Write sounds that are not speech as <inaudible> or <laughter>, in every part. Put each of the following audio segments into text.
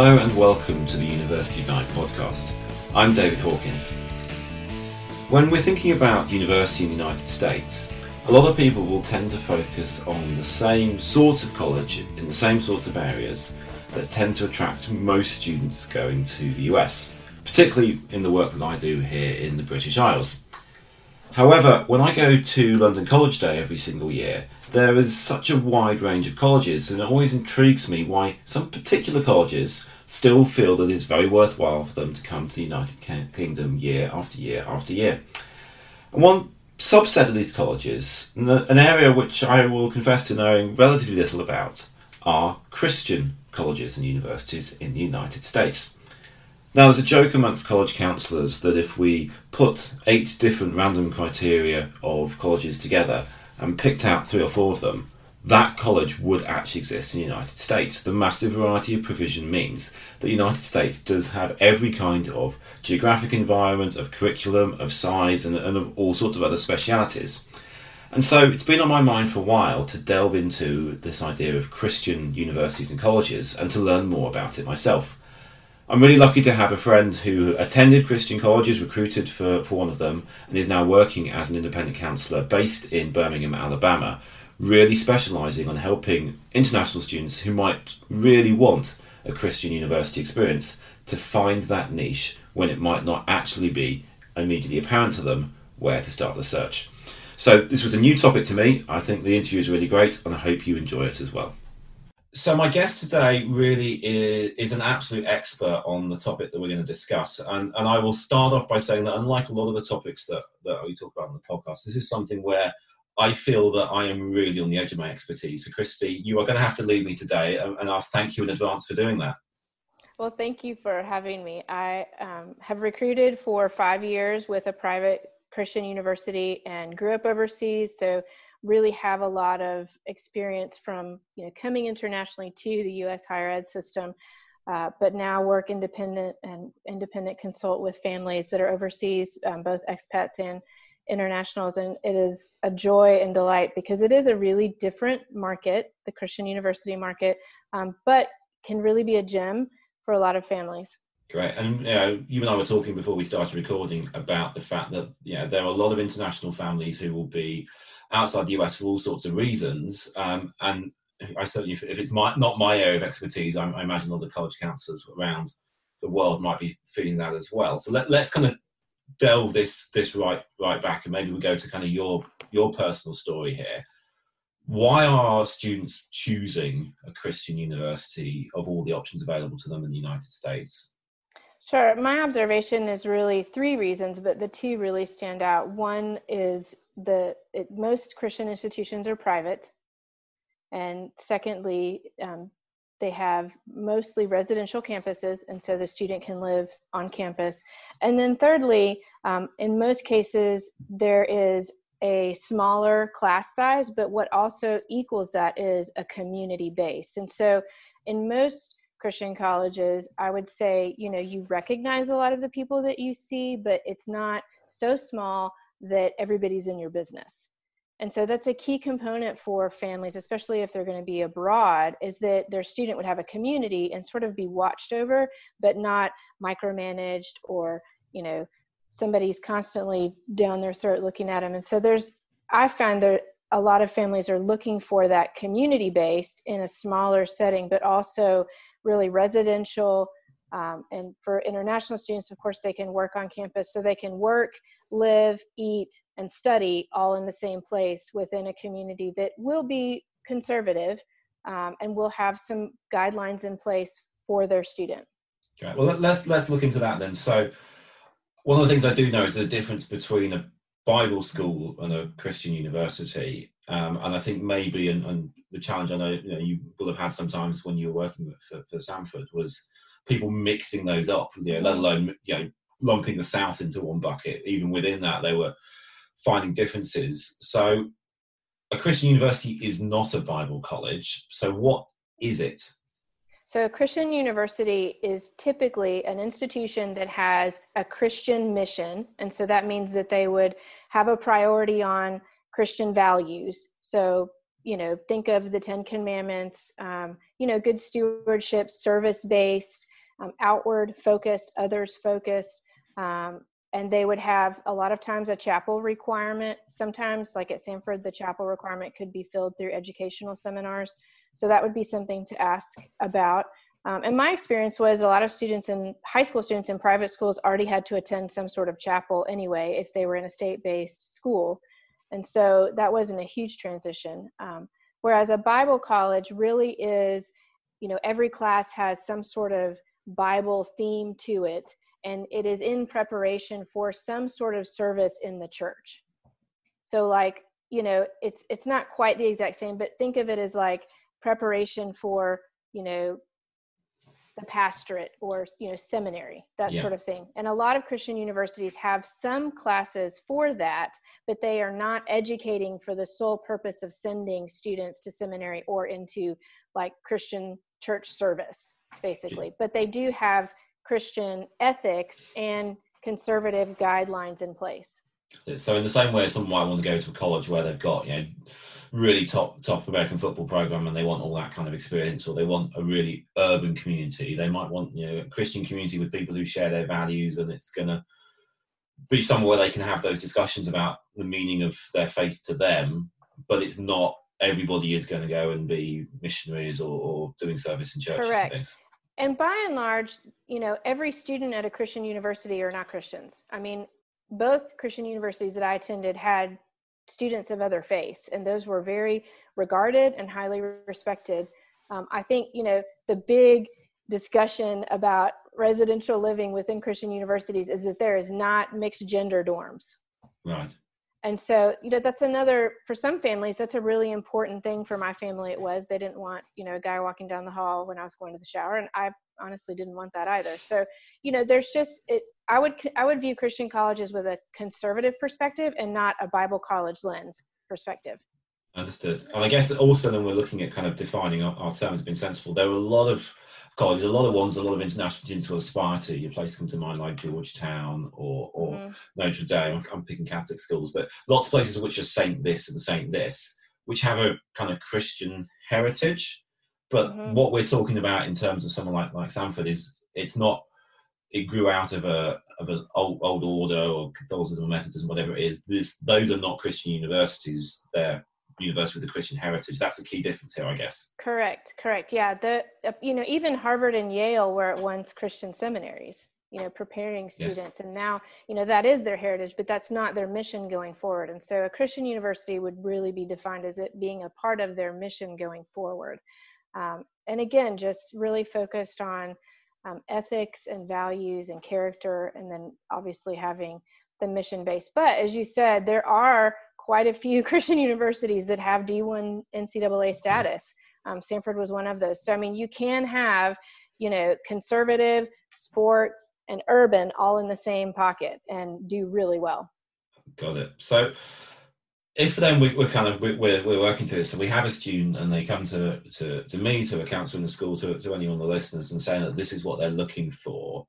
Hello and welcome to the University Guys podcast. I'm David Hawkins. When we're thinking about university in the United States, a lot of people will tend to focus on the same sorts of college in the same sorts of areas that tend to attract most students going to the US, particularly in the work that I do here in the British Isles. However, when I go to London College Day every single year, there is such a wide range of colleges, and it always intrigues me why some particular colleges still feel that it's very worthwhile for them to come to the United Kingdom year after year after year. And one subset of these colleges, an area which I will confess to knowing relatively little about, are Christian colleges and universities in the United States. Now, there's a joke amongst college counsellors that if we put eight different random criteria of colleges together and picked out three or four of them, that college would actually exist in the United States. The massive variety of provision means that the United States does have every kind of geographic environment, of curriculum, of size, and, and of all sorts of other specialities. And so it's been on my mind for a while to delve into this idea of Christian universities and colleges and to learn more about it myself. I'm really lucky to have a friend who attended Christian colleges, recruited for, for one of them, and is now working as an independent counsellor based in Birmingham, Alabama, really specialising on helping international students who might really want a Christian university experience to find that niche when it might not actually be immediately apparent to them where to start the search. So, this was a new topic to me. I think the interview is really great, and I hope you enjoy it as well. So my guest today really is, is, an absolute expert on the topic that we're going to discuss, and, and I will start off by saying that unlike a lot of the topics that, that we talk about on the podcast, this is something where I feel that I am really on the edge of my expertise. So Kristi, you are going to have to lead me today, and, and I'll thank you in advance for doing that. Well, thank you for having me. I um, have recruited for five years with a private Christian university and grew up overseas, so really have a lot of experience from you know coming internationally to the U.S. higher ed system, uh, but now work independent and independent consult with families that are overseas, um, both expats and internationals, and it is a joy and delight because it is a really different market, the Christian university market, um, but can really be a gem for a lot of families. Great. And you, know, you and I were talking before we started recording about the fact that know, there are a lot of international families who will be outside the US for all sorts of reasons. Um, and I certainly, if it's my, not my area of expertise, I, I imagine other college counselors around the world might be feeling that as well. So let, let's kind of delve this this right right back, and maybe we go to kind of your your personal story here. Why are students choosing a Christian university of all the options available to them in the United States? Sure. My observation is really three reasons, but the two really stand out. One is the it, most Christian institutions are private, and secondly, um, they have mostly residential campuses, and so the student can live on campus. And then thirdly, um, in most cases, there is a smaller class size, but what also equals that is a community base. And so in most Christian colleges, I would say, you know, you recognize a lot of the people that you see, but it's not so small that everybody's in your business. And so that's a key component for families, especially if they're going to be abroad, is that their student would have a community and sort of be watched over, but not micromanaged or, you know, somebody's constantly down their throat looking at them. And so there's, I find that a lot of families are looking for that community based in a smaller setting, but also really residential. Um, and for international students, of course, they can work on campus so they can work live, eat, and study all in the same place within a community that will be conservative um, and will have some guidelines in place for their student. Okay. Well, let's let's look into that then. So, one of the things I do know is the difference between a Bible school and a Christian university, um, and I think maybe and, and, the challenge I know you, know you will have had sometimes when you were working for, for Samford was people mixing those up, you know, let mm. alone you know lumping the South into one bucket. Even within that, they were finding differences. So, a Christian university is not a Bible college. So, what is it? So, a Christian university is typically an institution that has a Christian mission. And so that means that they would have a priority on Christian values. So, you know, think of the Ten Commandments, um, you know, good stewardship, service based, um, outward focused, others focused. Um, and they would have a lot of times a chapel requirement. Sometimes, like at Samford the chapel requirement could be filled through educational seminars. So that would be something to ask about. Um, and my experience was a lot of students in high school students in private schools already had to attend some sort of chapel anyway if they were in a state based school. And so that wasn't a huge transition. Um, whereas a Bible college really is, you know, every class has some sort of Bible theme to it, and it is in preparation for some sort of service in the church. So, like, you know, it's it's not quite the exact same, but think of it as like preparation for, you know, the pastorate or you know seminary that yeah. sort of thing. And a lot of christian universities have some classes for that but they are not educating for the sole purpose of sending students to seminary or into like christian church service basically. But they do have christian ethics and conservative guidelines in place so in the same way someone might want to go to a college where they've got you know really top top American football program and they want all that kind of experience, or they want a really urban community. They might want you know a Christian community with people who share their values, and it's going to be somewhere where they can have those discussions about the meaning of their faith to them. But it's not everybody is going to go and be missionaries or, or doing service in churches. Correct. And, and by and large, you know, every student at a Christian university are not Christians. I mean, both Christian universities that I attended had students of other faiths, and those were very regarded and highly respected. Um, I think you know the big discussion about residential living within Christian universities is that there is not mixed gender dorms. Right. And so, you know, that's another for some families. That's a really important thing for my family. It was they didn't want, you know, a guy walking down the hall when I was going to the shower, and I honestly didn't want that either. So, you know, there's just it. I would I would view Christian colleges with a conservative perspective and not a Bible college lens perspective. Understood. And I guess also then we're looking at kind of defining our, our terms being sensible. There are a lot of colleges, a lot of ones, a lot of international students will aspire to. Your place come to mind like Georgetown or, or mm-hmm. Notre Dame. I'm, I'm, picking Catholic schools, but lots of places which are Saint this and Saint this, which have a kind of Christian heritage. But mm-hmm. what we're talking about in terms of someone like like Samford is it's not. It grew out of a of an old old order or Catholicism or Methodism, whatever it is. This those are not Christian universities. They're university with a Christian heritage. That's the key difference here, I guess. Correct, correct. Yeah, the uh, you know even Harvard and Yale were at once Christian seminaries. You know, preparing students, yes. and now you know that is their heritage, but that's not their mission going forward. And so, a Christian university would really be defined as it being a part of their mission going forward. Um, and again, just really focused on um, ethics and values and character, and then obviously having the mission base. But as you said, there are quite a few <laughs> Christian universities that have D1 NCAA status. Um, Samford was one of those. So, I mean, you can have, you know, conservative, sports, and urban all in the same pocket and do really well. Got it. So, if then we, are kind of we're, we're working through this, so we have a student and they come to to, to me, to a counselor in the school, to, to anyone the listeners, and saying that this is what they're looking for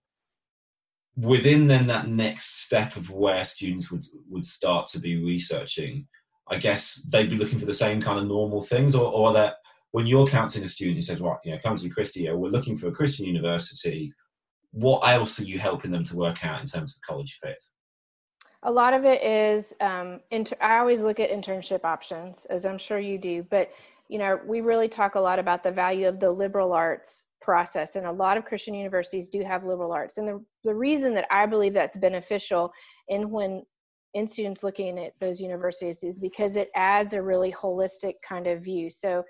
within then that next step of where students would would start to be researching i guess they'd be looking for the same kind of normal things or, or that when you're counseling a student who says right you know come to Kristi we're looking for a christian university what else are you helping them to work out in terms of college fit a lot of it is um, inter- i always look at internship options as i'm sure you do but you know we really talk a lot about the value of the liberal arts process and a lot of christian universities do have liberal arts and the, the reason that i believe that's beneficial in when in students looking at those universities is because it adds a really holistic kind of view. So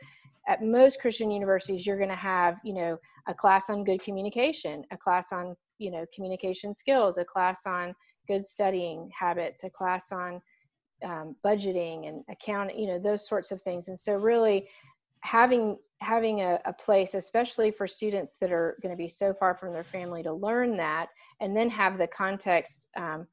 at most christian universities you're going to have you know a class on good communication a class on you know communication skills a class on good studying habits a class on um, budgeting and accounting you know those sorts of things. And so really having having a, a, place especially for students that are going to be so far from their family to learn that and then have the context um,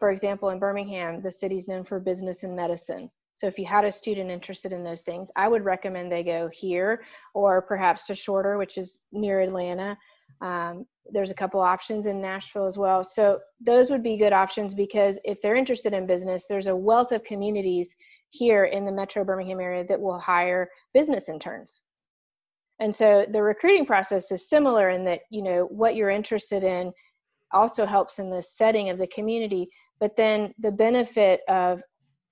for example in birmingham the city's known for business and medicine. So if you had a student interested in those things i would recommend they go here or perhaps to shorter which is near atlanta um, there's a couple options in nashville as well so those would be good options because if they're interested in business there's a wealth of communities here in the metro Birmingham area that will hire business interns. And so the recruiting process is similar in that, you know, what you're interested in also helps in the setting of the community. But then the benefit of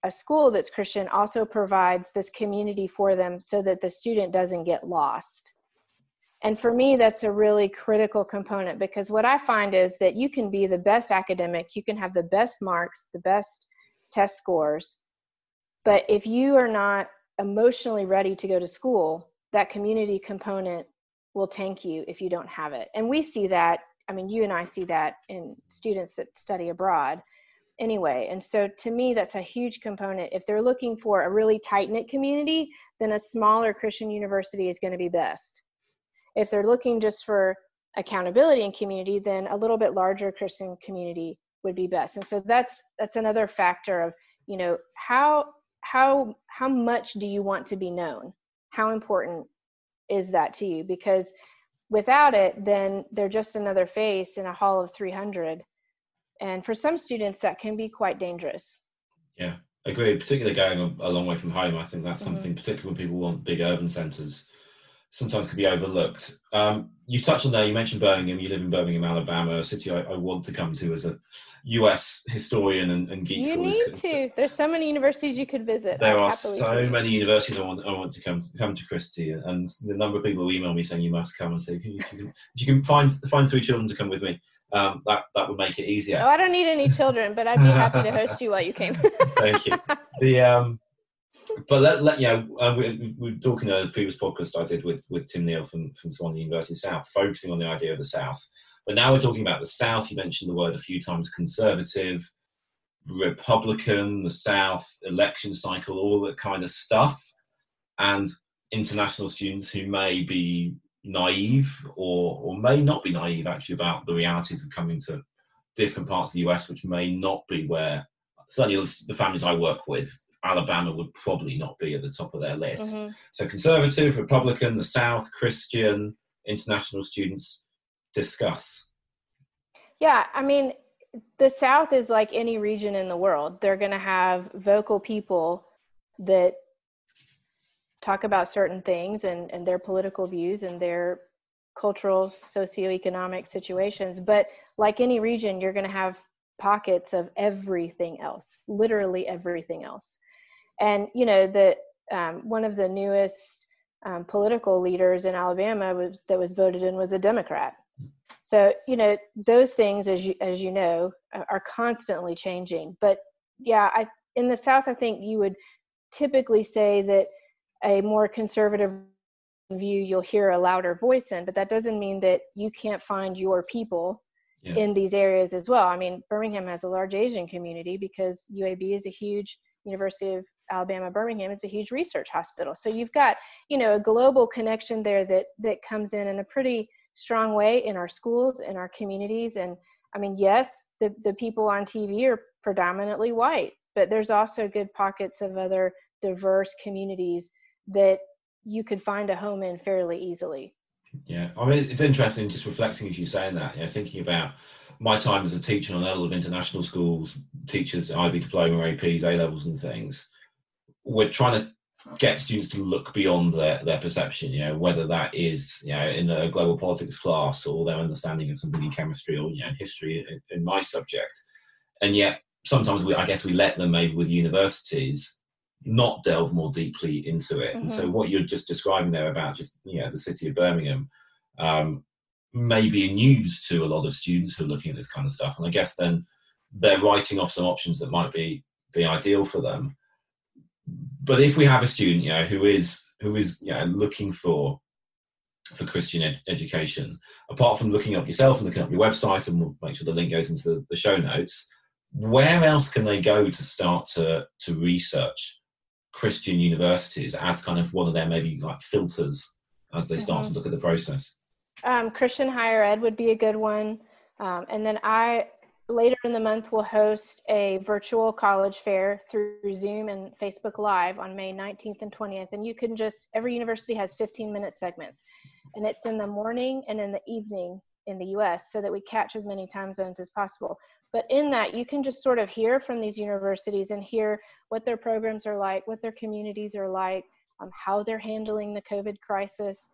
a school that's Christian also provides this community for them so that the student doesn't get lost. And for me, that's a really critical component because what I find is that you can be the best academic, you can have the best marks, the best test scores, but if you are not emotionally ready to go to school, that community component will tank you if you don't have it. And we see that, I mean, you and I see that in students that study abroad anyway. And so to me, that's a huge component. If they're looking for a really tight knit community, then a smaller Christian university is going to be best. If they're looking just for accountability and community, then a little bit larger Christian community would be best. And so that's that's another factor of you know how how how much do you want to be known? How important is that to you? Because without it, then they're just another face in a hall of 300 and for some students that can be quite dangerous yeah agree particularly going a, long way from home i think that's mm-hmm. something particularly when people want big urban centres sometimes could be overlooked um, you touched on there you mentioned birmingham you live in birmingham alabama a city I, I want to come to as a us historian and, and geek you need to there's so many universities you could visit there are so many universities I want, I want to come come to Kristi and the number of people who email me saying you must come and say if you can, if you can find find three children to come with me um, that that would make it easier. Oh, I don't need any children, but I'd be happy to host you while you came. <laughs> Thank you. The um, but let, let you know, uh, we, we were talking in a previous podcast I did with with Tim Neal from from Sewanee University South, focusing on the idea of the South. But now we're talking about the South. You mentioned the word a few times: conservative, Republican, the South, election cycle, all that kind of stuff, and international students who may be naive or, or may not be naive actually about the realities of coming to different parts of the US, which may not be where certainly the families I work with, Alabama would probably not be at the top of their list. Mm-hmm. So conservative, Republican, the South, Christian, international students discuss. Yeah, I mean, the South is like any region in the world. They're going to have vocal people that talk about certain things and, and their political views and their cultural socioeconomic situations but like any region you're going to have pockets of everything else literally everything else and you know the um, one of the newest um, political leaders in alabama was that was voted in was a democrat so you know those things as you as you know are constantly changing but yeah i in the south i think you would typically say that a more conservative view, you'll hear a louder voice in, but that doesn't mean that you can't find your people yeah. in these areas as well. I mean, Birmingham has a large Asian community because UAB is a huge University of Alabama Birmingham is a huge research hospital. So you've got, you know, a global connection there that that comes in in a pretty strong way in our schools, in our communities and I mean, yes, the the people on TV are predominantly white, but there's also good pockets of other diverse communities that you could find a home in fairly easily. Yeah, I mean, it's interesting just reflecting as you're saying that, you know, thinking about my time as a teacher on a lot of international schools, teachers, IB diploma, APs, A levels, and things. We're trying to get students to look beyond their, their perception, you know, whether that is, you know, in a global politics class or their understanding of something in chemistry or, you know, history in, in my subject. And yet, sometimes we, I guess we let them maybe with universities not delve more deeply into it. Mm-hmm. And so mm-hmm. what you're just describing there about just you know the city of Birmingham um, may be news to a lot of students who are looking at this kind of stuff. And I guess then they're writing off some options that might be be ideal for them. But if we have a student, you know, who is who is you know looking for for Christian ed- education, apart from looking up yourself and looking up your website, and we'll make sure the link goes into the, the show notes. Where else can they go to start to to research Christian universities as kind of one of their maybe like filters as they start mm-hmm. to look at the process? Um, Christian higher ed would be a good one. Um, and then I later in the month we'll host a virtual college fair through Zoom and Facebook Live on May 19th and 20th. And you can just, every university has 15 minute segments. And it's in the morning and in the evening in the US so that we catch as many time zones as possible. But in that, you can just sort of hear from these universities and hear what their programs are like, what their communities are like, um, how they're handling the COVID crisis.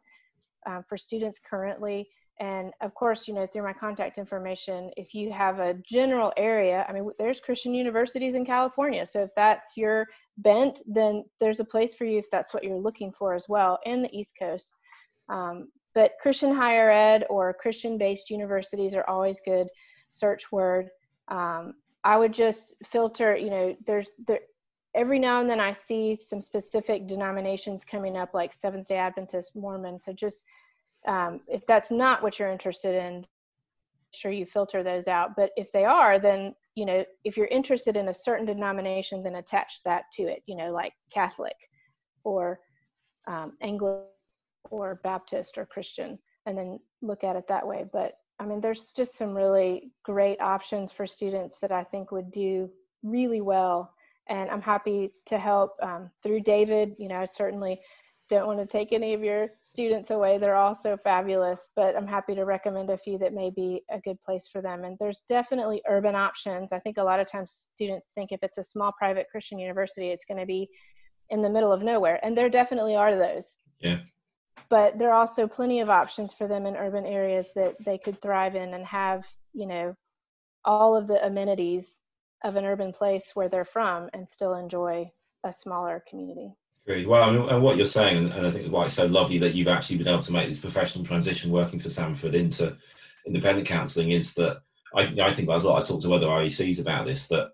um, for students currently. And of course, you know, through my contact information, if you have a general area, I mean, there's Christian universities in California. So if that's your bent, then there's a place for you if that's what you're looking for as well, in the East Coast. Um, but Christian higher ed or Christian based universities are always good search word. Um, I would just filter, you know, there's there every now and then I see some specific denominations coming up like Seventh day Adventist, Mormon. So just um, if that's not what you're interested in, sure you filter those out. But if they are, then you know, if you're interested in a certain denomination, then attach that to it, you know, like Catholic or um, Anglican or Baptist or Christian, and then look at it that way. But I mean, there's just some really great options for students that I think would do really well. And I'm happy to help um, through David. You know, certainly don't want to take any of your students away. They're all so fabulous, but I'm happy to recommend a few that may be a good place for them. And there's definitely urban options. I think a lot of times students think if it's a small private Christian university, it's going to be in the middle of nowhere. And there definitely are those. Yeah but there are also plenty of options for them in urban areas that they could thrive in and have you know all of the amenities of an urban place where they're from and still enjoy a smaller community Great. Well, and what you're saying, and I think why it's so lovely that you've actually been able to make this professional transition working for Samford into independent counselling is that I, I think a lot. I talk to other IECs about this. That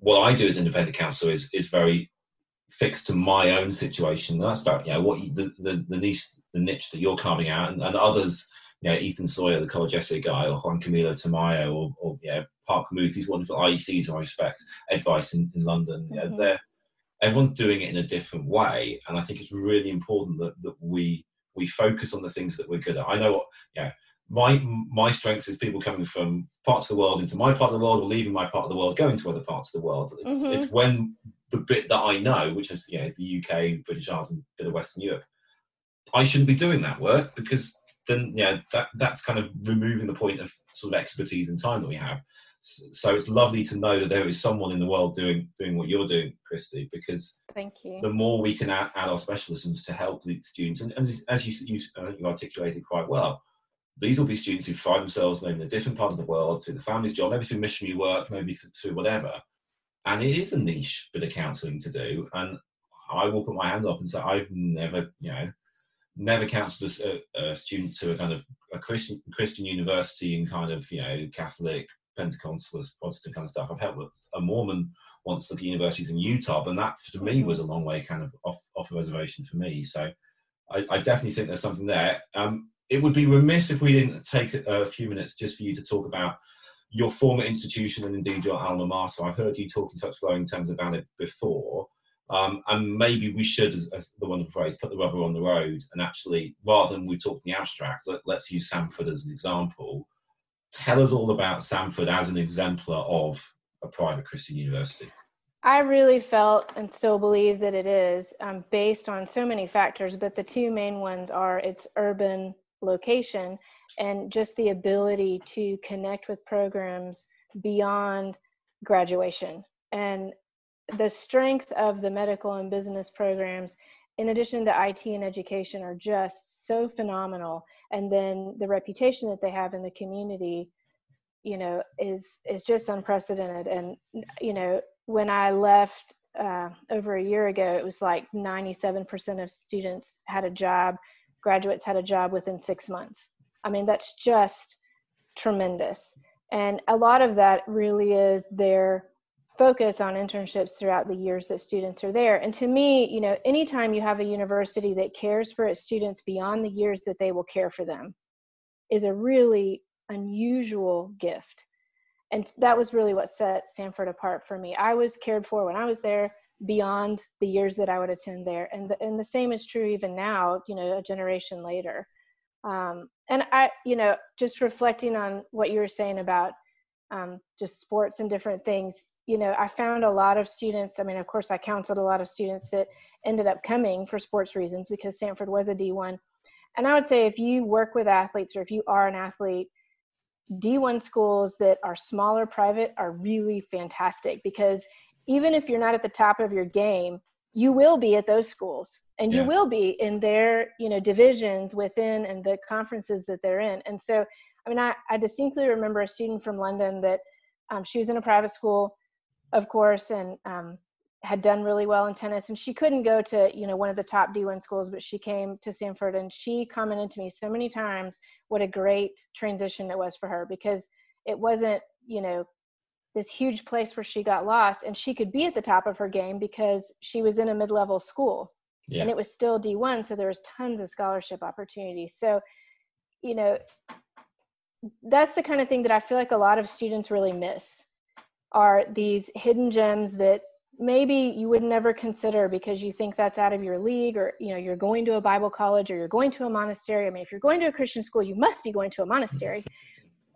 what I do as independent counsellor is is very fixed to my own situation. That's about you know what you, the, the, the niche the niche that you're carving out, and, and others. You know, Ethan Sawyer, the college essay guy, or Juan Camilo Tamayo, or, or you know, Parke Muth, these wonderful IECs I respect, advice in, in London. You know, mm-hmm. they're everyone's doing it in a different way, and I think it's really important that that we we focus on the things that we're good at. I know what you know, my my strength is people coming from parts of the world into my part of the world or leaving my part of the world going to other parts of the world it's, mm-hmm. it's when the bit that i know which is you know is the uk british isles and a bit of western europe i shouldn't be doing that work because then yeah that that's kind of removing the point of sort of expertise and time that we have so it's lovely to know that there is someone in the world doing doing what you're doing Kristi because thank you the more we can add, add our specialisms to help the students and, and as you, you, you articulated quite well these will be students who find themselves maybe in a different part of the world through the family's job, maybe through missionary work, maybe through whatever. And it is a niche bit of counselling to do. And I will put my hand up and say I've never, you know, never counselled a, a, student to a kind of a Christian Christian university and kind of you know Catholic, Pentecostalist, Protestant kind of stuff. I've helped a Mormon once look at universities in Utah, and that for me was a long way kind of off off the reservation for me. So I, I definitely think there's something there. Um, it would be remiss if we didn't take a few minutes just for you to talk about your former institution and indeed your alma mater. I've heard you talk in such glowing terms about it before. Um, and maybe we should, as, as, the wonderful phrase, put the rubber on the road and actually, rather than we talk in the abstract, let, us use Samford as an example. Tell us all about Samford as an exemplar of a private Christian university. I really felt and still believe that it is um, based on so many factors, but the two main ones are its urban location and just the ability to connect with programs beyond graduation and the strength of the medical and business programs in addition to IT and education are just so phenomenal and then the reputation that they have in the community you know is is just unprecedented and you know when I left uh, over a year ago it was like 97% of students had a job graduates had a job within six months. I mean, that's just tremendous. And a lot of that really is their focus on internships throughout the years that students are there. And to me, you know, anytime you have a university that cares for its students beyond the years that they will care for them is a really unusual gift. And that was really what set Samford apart for me. I was cared for when I was there beyond the years that I would attend there. And the, and the same is true even now, you know, a generation later. Um, and I, you know, just reflecting on what you were saying about um, just sports and different things, you know, I found a lot of students. I mean, of course, I counseled a lot of students that ended up coming for sports reasons because Samford was a D1. And I would say if you work with athletes or if you are an athlete, D1 schools that are smaller private are really fantastic because even if you're not at the top of your game, you will be at those schools and Yeah. you will be in their you know divisions within and the conferences that they're in and so i mean i, I distinctly remember a student from london that um, she was in a private school of course and um, had done really well in tennis and she couldn't go to you know one of the top d1 schools but she came to Samford and she commented to me so many times what a great transition it was for her because it wasn't you know this huge place where she got lost and she could be at the top of her game because she was in a mid-level school Yeah. and it was still d1 so there was tons of scholarship opportunities so you know that's the kind of thing that i feel like a lot of students really miss are these hidden gems that maybe you would never consider because you think that's out of your league or you know you're going to a bible college or you're going to a monastery. I mean if you're going to a christian school you must be going to a monastery.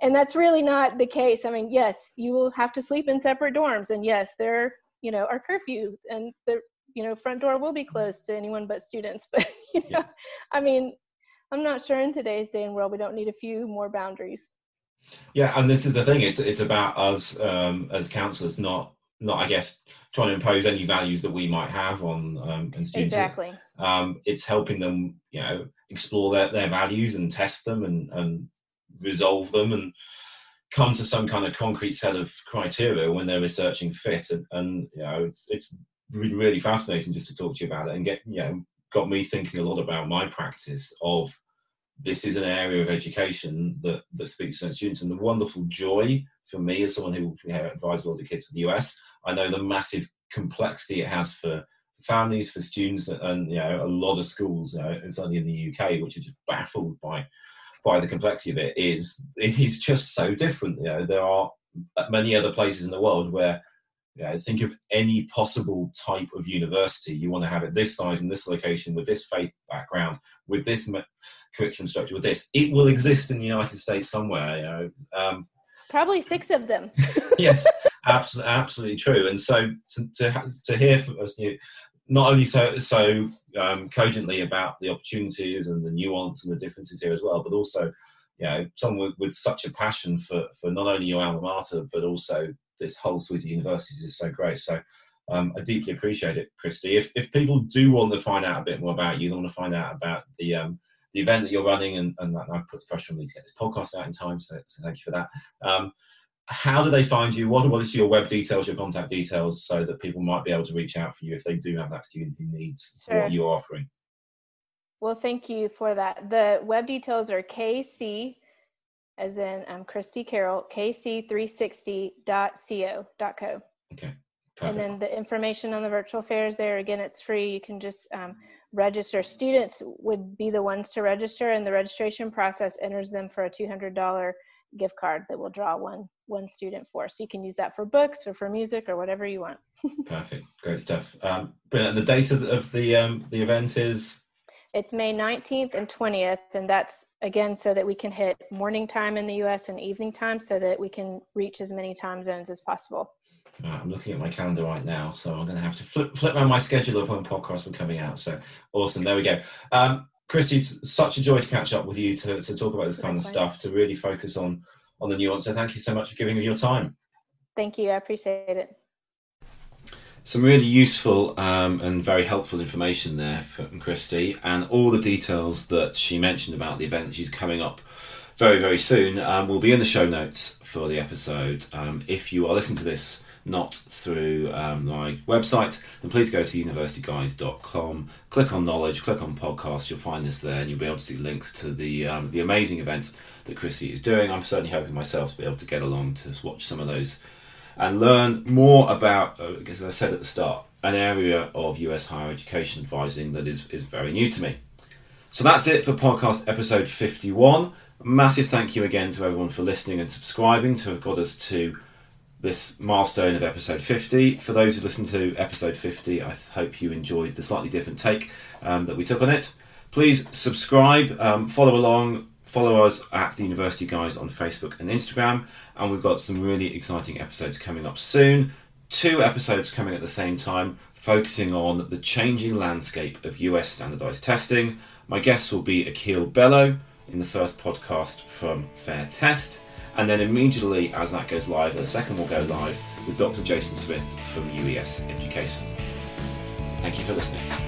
And that's really not the case. I mean yes you will have to sleep in separate dorms and yes there you know are curfews and the you know front door will be closed to anyone but students. <laughs> But you know Yeah. i mean i'm not sure in today's day and world we don't need a few more boundaries Yeah, and this is the thing. It's it's about us um, as counsellors, not not I guess trying to impose any values that we might have on um, and students. exactly Um, it's helping them, you know, explore their, their values and test them and and resolve them and come to some kind of concrete set of criteria when they're researching fit. And, and you know, it's it's been really fascinating just to talk to you about it and get you know got me thinking a lot about my practice of this is an area of education that, that speaks to students and the wonderful joy for me as someone who advises a lot of kids in the US. I know the massive complexity it has for families, for students, and you know a lot of schools. You know, in the UK, which are just baffled by by the complexity of it. Is it is just so different. You know, there are many other places in the world where you know, think of any possible type of university you want to have it this size in this location with this faith background with this me- curriculum structure with this. It will exist in the united states somewhere you know um, probably six of them. <laughs> Yes absolutely absolutely true. And so to, to, to hear from us you not only so so um, cogently about the opportunities and the nuance and the differences here as well but also you know someone with, with such a passion for for not only your alma mater but also this whole suite of universities is so great so um, I deeply appreciate it, Kristi. If, if people do want to find out a bit more about you, they want to find out about the um, the event that you're running, and, and that, that puts pressure on me to get this podcast out in time. So, so thank you for that. Um, how do they find you? What what is your web details, your contact details, so that people might be able to reach out for you if they do have that student who needs Sure. what you're offering? Well, thank you for that. The web details are KC, as in um, Kristi Carroll, kc360.co.co. Okay, And then the information on the virtual fairs there, again, it's free. You can just um, register. Students would be the ones to register, and the registration process enters them for a $200 gift card that will draw one one student for. So you can use that for books or for music or whatever you want. <laughs> Perfect, great stuff. Um, brilliant. And the date of the, of the um, the event is It's May 19th and 20th, and that's again so that we can hit morning time in the US and evening time so that we can reach as many time zones as possible. Right, I'm looking at my calendar right now, so I'm going to have to flip, flip around my schedule of when podcasts were coming out. So awesome. There we go. Um, Kristi, it's such a joy to catch up with you to, to talk about this kind of stuff, to really focus on on the nuance. So thank you so much for giving me your time. Thank you. I appreciate it. Some really useful um, and very helpful information there from Kristi, and all the details that she mentioned about the event she's coming up very, very soon um, will be in the show notes for the episode. Um, if you are listening to this not through um, my website, then please go to universityguys.com, click on knowledge, click on podcast, you'll find this there, and you'll be able to see links to the um, the amazing event that Kristi is doing. I'm certainly hoping myself to be able to get along to watch some of those and learn more about, uh, as I said at the start, an area of US higher education advising that is, is very new to me. So that's it for podcast episode 51. Massive thank you again to everyone for listening and subscribing to have got us to this milestone of episode 50. For those who listened to episode 50, I hope you enjoyed the slightly different take um, that we took on it. Please subscribe, um, follow along, follow us at the University Guys on Facebook and Instagram. And we've got some really exciting episodes coming up soon. Two episodes coming at the same time, focusing on the changing landscape of US standardized testing. My guest will be Akil Bello in the first podcast from Fair Test. And then immediately as that goes live, the second will go live with Dr. Jason Smith from UES Education. Thank you for listening.